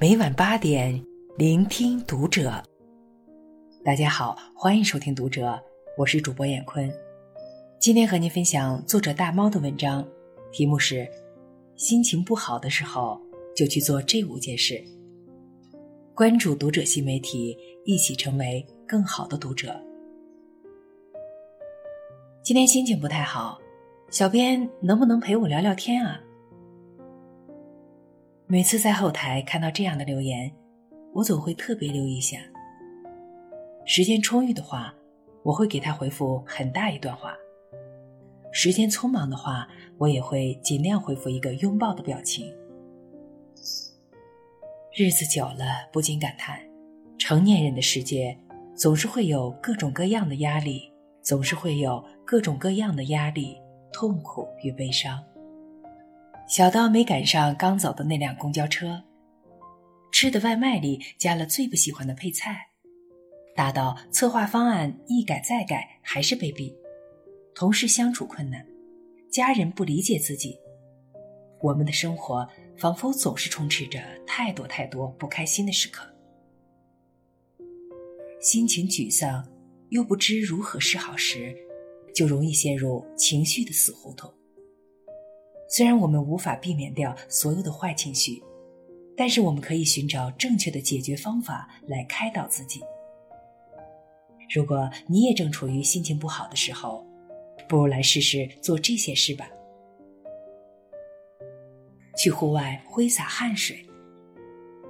每晚八点，聆听读者。大家好，欢迎收听读者，我是主播闫坤。今天和您分享作者大猫的文章，题目是：心情不好的时候，就去做这五件事。关注读者新媒体，一起成为更好的读者。今天心情不太好，小编能不能陪我聊聊天啊？每次在后台看到这样的留言，我总会特别留意一下。时间充裕的话，我会给他回复很大一段话；时间匆忙的话，我也会尽量回复一个拥抱的表情。日子久了，不禁感叹：成年人的世界总是会有各种各样的压力，总是会有各种各样的压力、痛苦与悲伤。小到没赶上刚走的那辆公交车，吃的外卖里加了最不喜欢的配菜，大到策划方案一改再改还是被毙，同事相处困难，家人不理解自己，我们的生活仿佛总是充斥着太多太多不开心的时刻，心情沮丧又不知如何是好时，就容易陷入情绪的死胡同。虽然我们无法避免掉所有的坏情绪，但是我们可以寻找正确的解决方法来开导自己。如果你也正处于心情不好的时候，不如来试试做这些事吧。去户外挥洒汗水。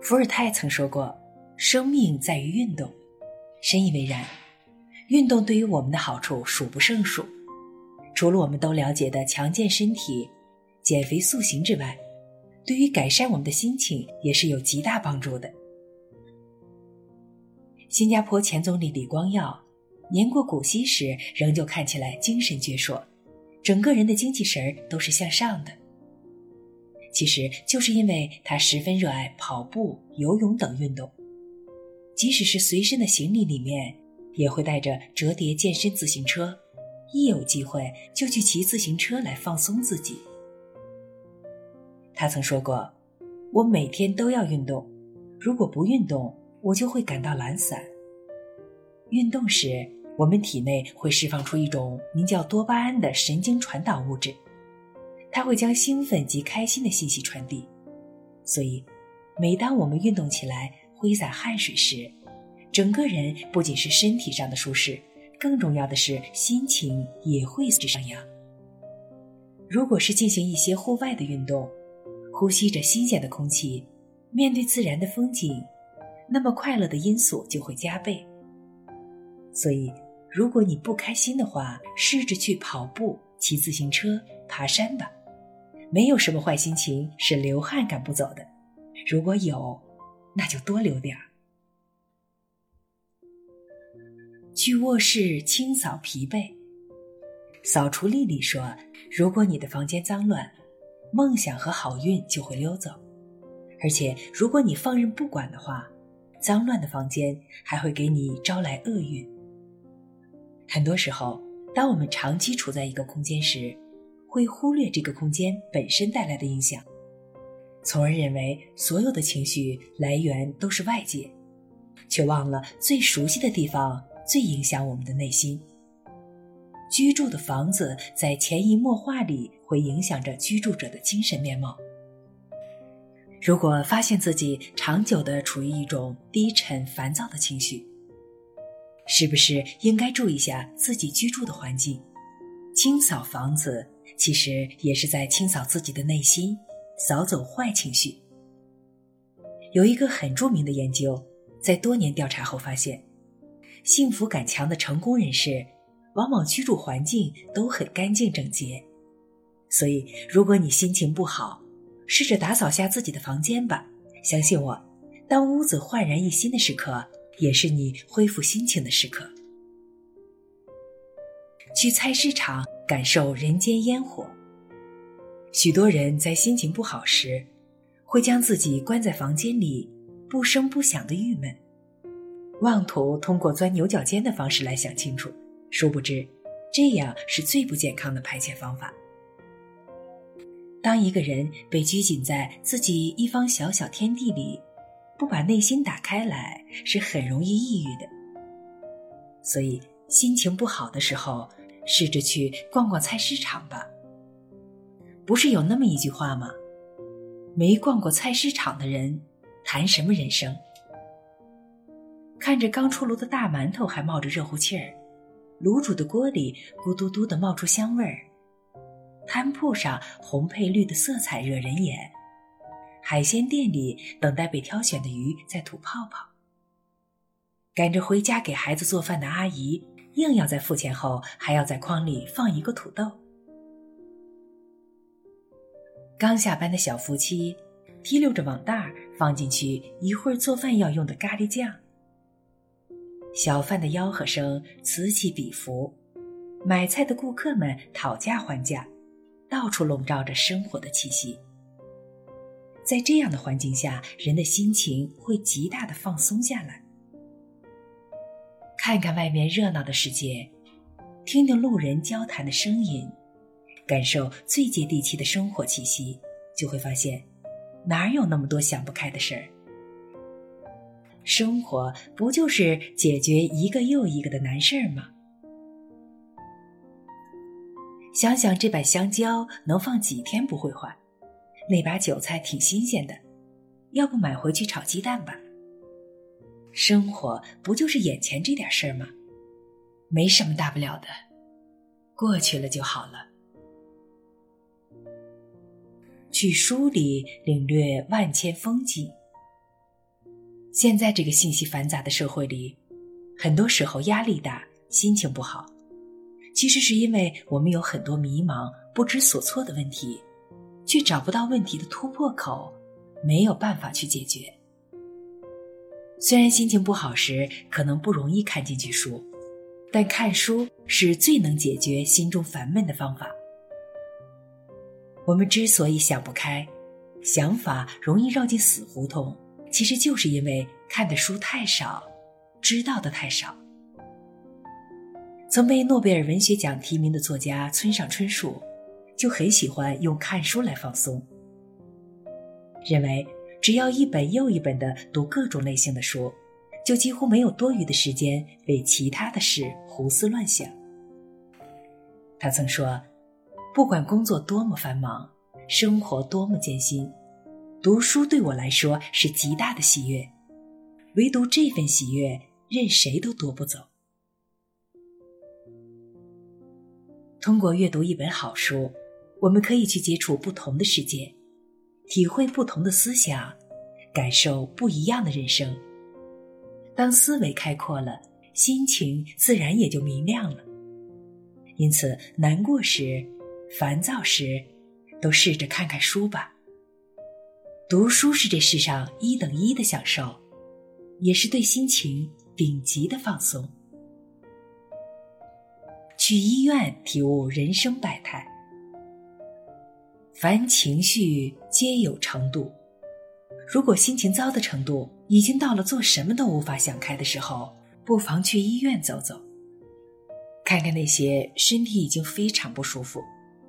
伏尔泰曾说过：“生命在于运动。”深以为然。运动对于我们的好处数不胜数，除了我们都了解的强健身体。减肥塑形之外，对于改善我们的心情也是有极大帮助的。新加坡前总理李光耀年过古稀时，仍旧看起来精神矍铄，整个人的精气神都是向上的。其实就是因为他十分热爱跑步、游泳等运动，即使是随身的行李里面，也会带着折叠健身自行车，一有机会就去骑自行车来放松自己。他曾说过：“我每天都要运动，如果不运动，我就会感到懒散。运动时，我们体内会释放出一种名叫多巴胺的神经传导物质，它会将兴奋及开心的信息传递。所以，每当我们运动起来，挥洒汗水时，整个人不仅是身体上的舒适，更重要的是心情也会随之上扬。如果是进行一些户外的运动，呼吸着新鲜的空气，面对自然的风景，那么快乐的因素就会加倍。所以，如果你不开心的话，试着去跑步、骑自行车、爬山吧。没有什么坏心情是流汗赶不走的，如果有，那就多流点儿。去卧室清扫疲惫。扫除丽丽说：“如果你的房间脏乱。”梦想和好运就会溜走，而且如果你放任不管的话，脏乱的房间还会给你招来厄运。很多时候，当我们长期处在一个空间时，会忽略这个空间本身带来的影响，从而认为所有的情绪来源都是外界，却忘了最熟悉的地方最影响我们的内心。居住的房子在潜移默化里会影响着居住者的精神面貌。如果发现自己长久的处于一种低沉、烦躁的情绪，是不是应该注意下自己居住的环境？清扫房子其实也是在清扫自己的内心，扫走坏情绪。有一个很著名的研究，在多年调查后发现，幸福感强的成功人士。往往居住环境都很干净整洁，所以如果你心情不好，试着打扫下自己的房间吧。相信我，当屋子焕然一新的时刻，也是你恢复心情的时刻。去菜市场感受人间烟火。许多人在心情不好时，会将自己关在房间里，不声不响的郁闷，妄图通过钻牛角尖的方式来想清楚。殊不知，这样是最不健康的排解方法。当一个人被拘谨在自己一方小小天地里，不把内心打开来，是很容易抑郁的。所以，心情不好的时候，试着去逛逛菜市场吧。不是有那么一句话吗？没逛过菜市场的人，谈什么人生？看着刚出炉的大馒头还冒着热乎气儿，卤煮的锅里咕嘟嘟的冒出香味儿，摊铺上红配绿的色彩惹人眼，海鲜店里等待被挑选的鱼在吐泡泡。赶着回家给孩子做饭的阿姨，硬要在付钱后还要在筐里放一个土豆。刚下班的小夫妻，提溜着网袋放进去一会儿做饭要用的咖喱酱。小贩的吆喝声此起彼伏，买菜的顾客们讨价还价，到处笼罩着生活的气息。在这样的环境下，人的心情会极大的放松下来。看看外面热闹的世界，听听路人交谈的声音。感受最接地气的生活气息，就会发现，哪有那么多想不开的事儿？生活不就是解决一个又一个的难事儿吗？想想这把香蕉能放几天不会坏，那把韭菜挺新鲜的，要不买回去炒鸡蛋吧？生活不就是眼前这点事儿吗？没什么大不了的，过去了就好了。去书里领略万千风景。现在这个信息繁杂的社会里，很多时候压力大，心情不好，其实是因为我们有很多迷茫、不知所措的问题，却找不到问题的突破口，没有办法去解决。虽然心情不好时可能不容易看进去书，但看书是最能解决心中烦闷的方法。我们之所以想不开，想法容易绕进死胡同，其实就是因为看的书太少，知道的太少。曾被诺贝尔文学奖提名的作家村上春树，就很喜欢用看书来放松，认为只要一本又一本的读各种类型的书，就几乎没有多余的时间为其他的事胡思乱想。他曾说。不管工作多么繁忙，生活多么艰辛，读书对我来说是极大的喜悦。唯独这份喜悦，任谁都夺不走。通过阅读一本好书，我们可以去接触不同的世界，体会不同的思想，感受不一样的人生。当思维开阔了，心情自然也就明亮了。因此，难过时。烦躁时，都试着看看书吧。读书是这世上一等一的享受，也是对心情顶级的放松。去医院体悟人生百态，凡情绪皆有程度。如果心情糟的程度已经到了做什么都无法想开的时候，不妨去医院走走，看看那些身体已经非常不舒服。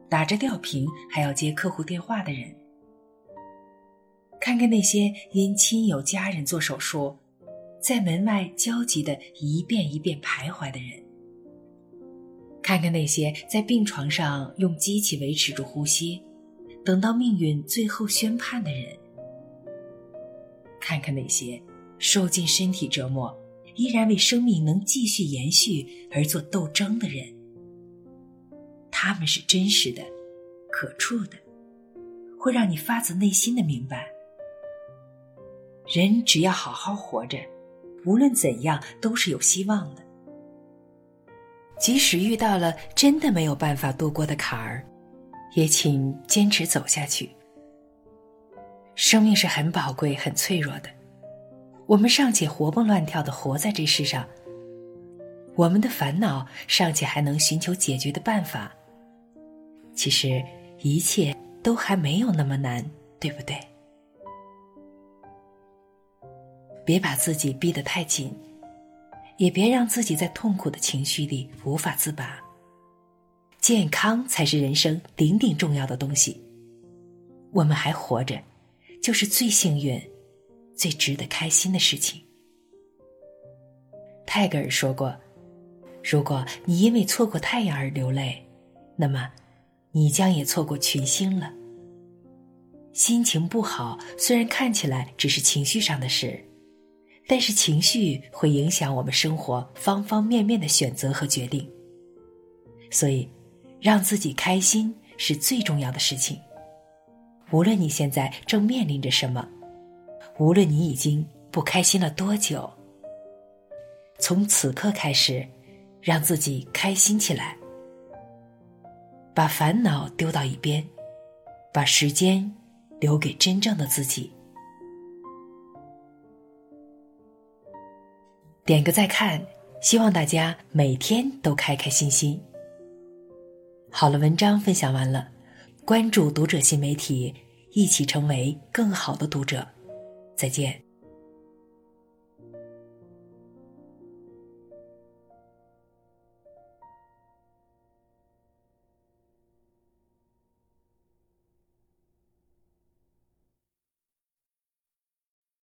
打着吊瓶还要接客户电话的人，看看那些因亲友家人做手术，在门外焦急的一遍一遍徘徊的人，看看那些在病床上用机器维持住呼吸，等到命运最后宣判的人，看看那些受尽身体折磨，依然为生命能继续延续而做斗争的人。他们是真实的、可触的，会让你发自内心的明白：人只要好好活着，无论怎样都是有希望的。即使遇到了真的没有办法度过的坎儿，也请坚持走下去。生命是很宝贵、很脆弱的，我们尚且活蹦乱跳的活在这世上，我们的烦恼尚且还能寻求解决的办法。其实一切都还没有那么难，对不对？别把自己逼得太紧，也别让自己在痛苦的情绪里无法自拔。健康才是人生顶顶重要的东西。我们还活着，就是最幸运、最值得开心的事情。泰戈尔说过：“如果你因为错过太阳而流泪，那么你将也错过群星了。”心情不好虽然看起来只是情绪上的事，但是情绪会影响我们生活方方面面的选择和决定。所以，让自己开心是最重要的事情。无论你现在正面临着什么，无论你已经不开心了多久，从此刻开始，让自己开心起来，把烦恼丢到一边，把时间。留给真正的自己。点个再看，希望大家每天都开开心心。好了，文章分享完了，关注读者新媒体，一起成为更好的读者。再见。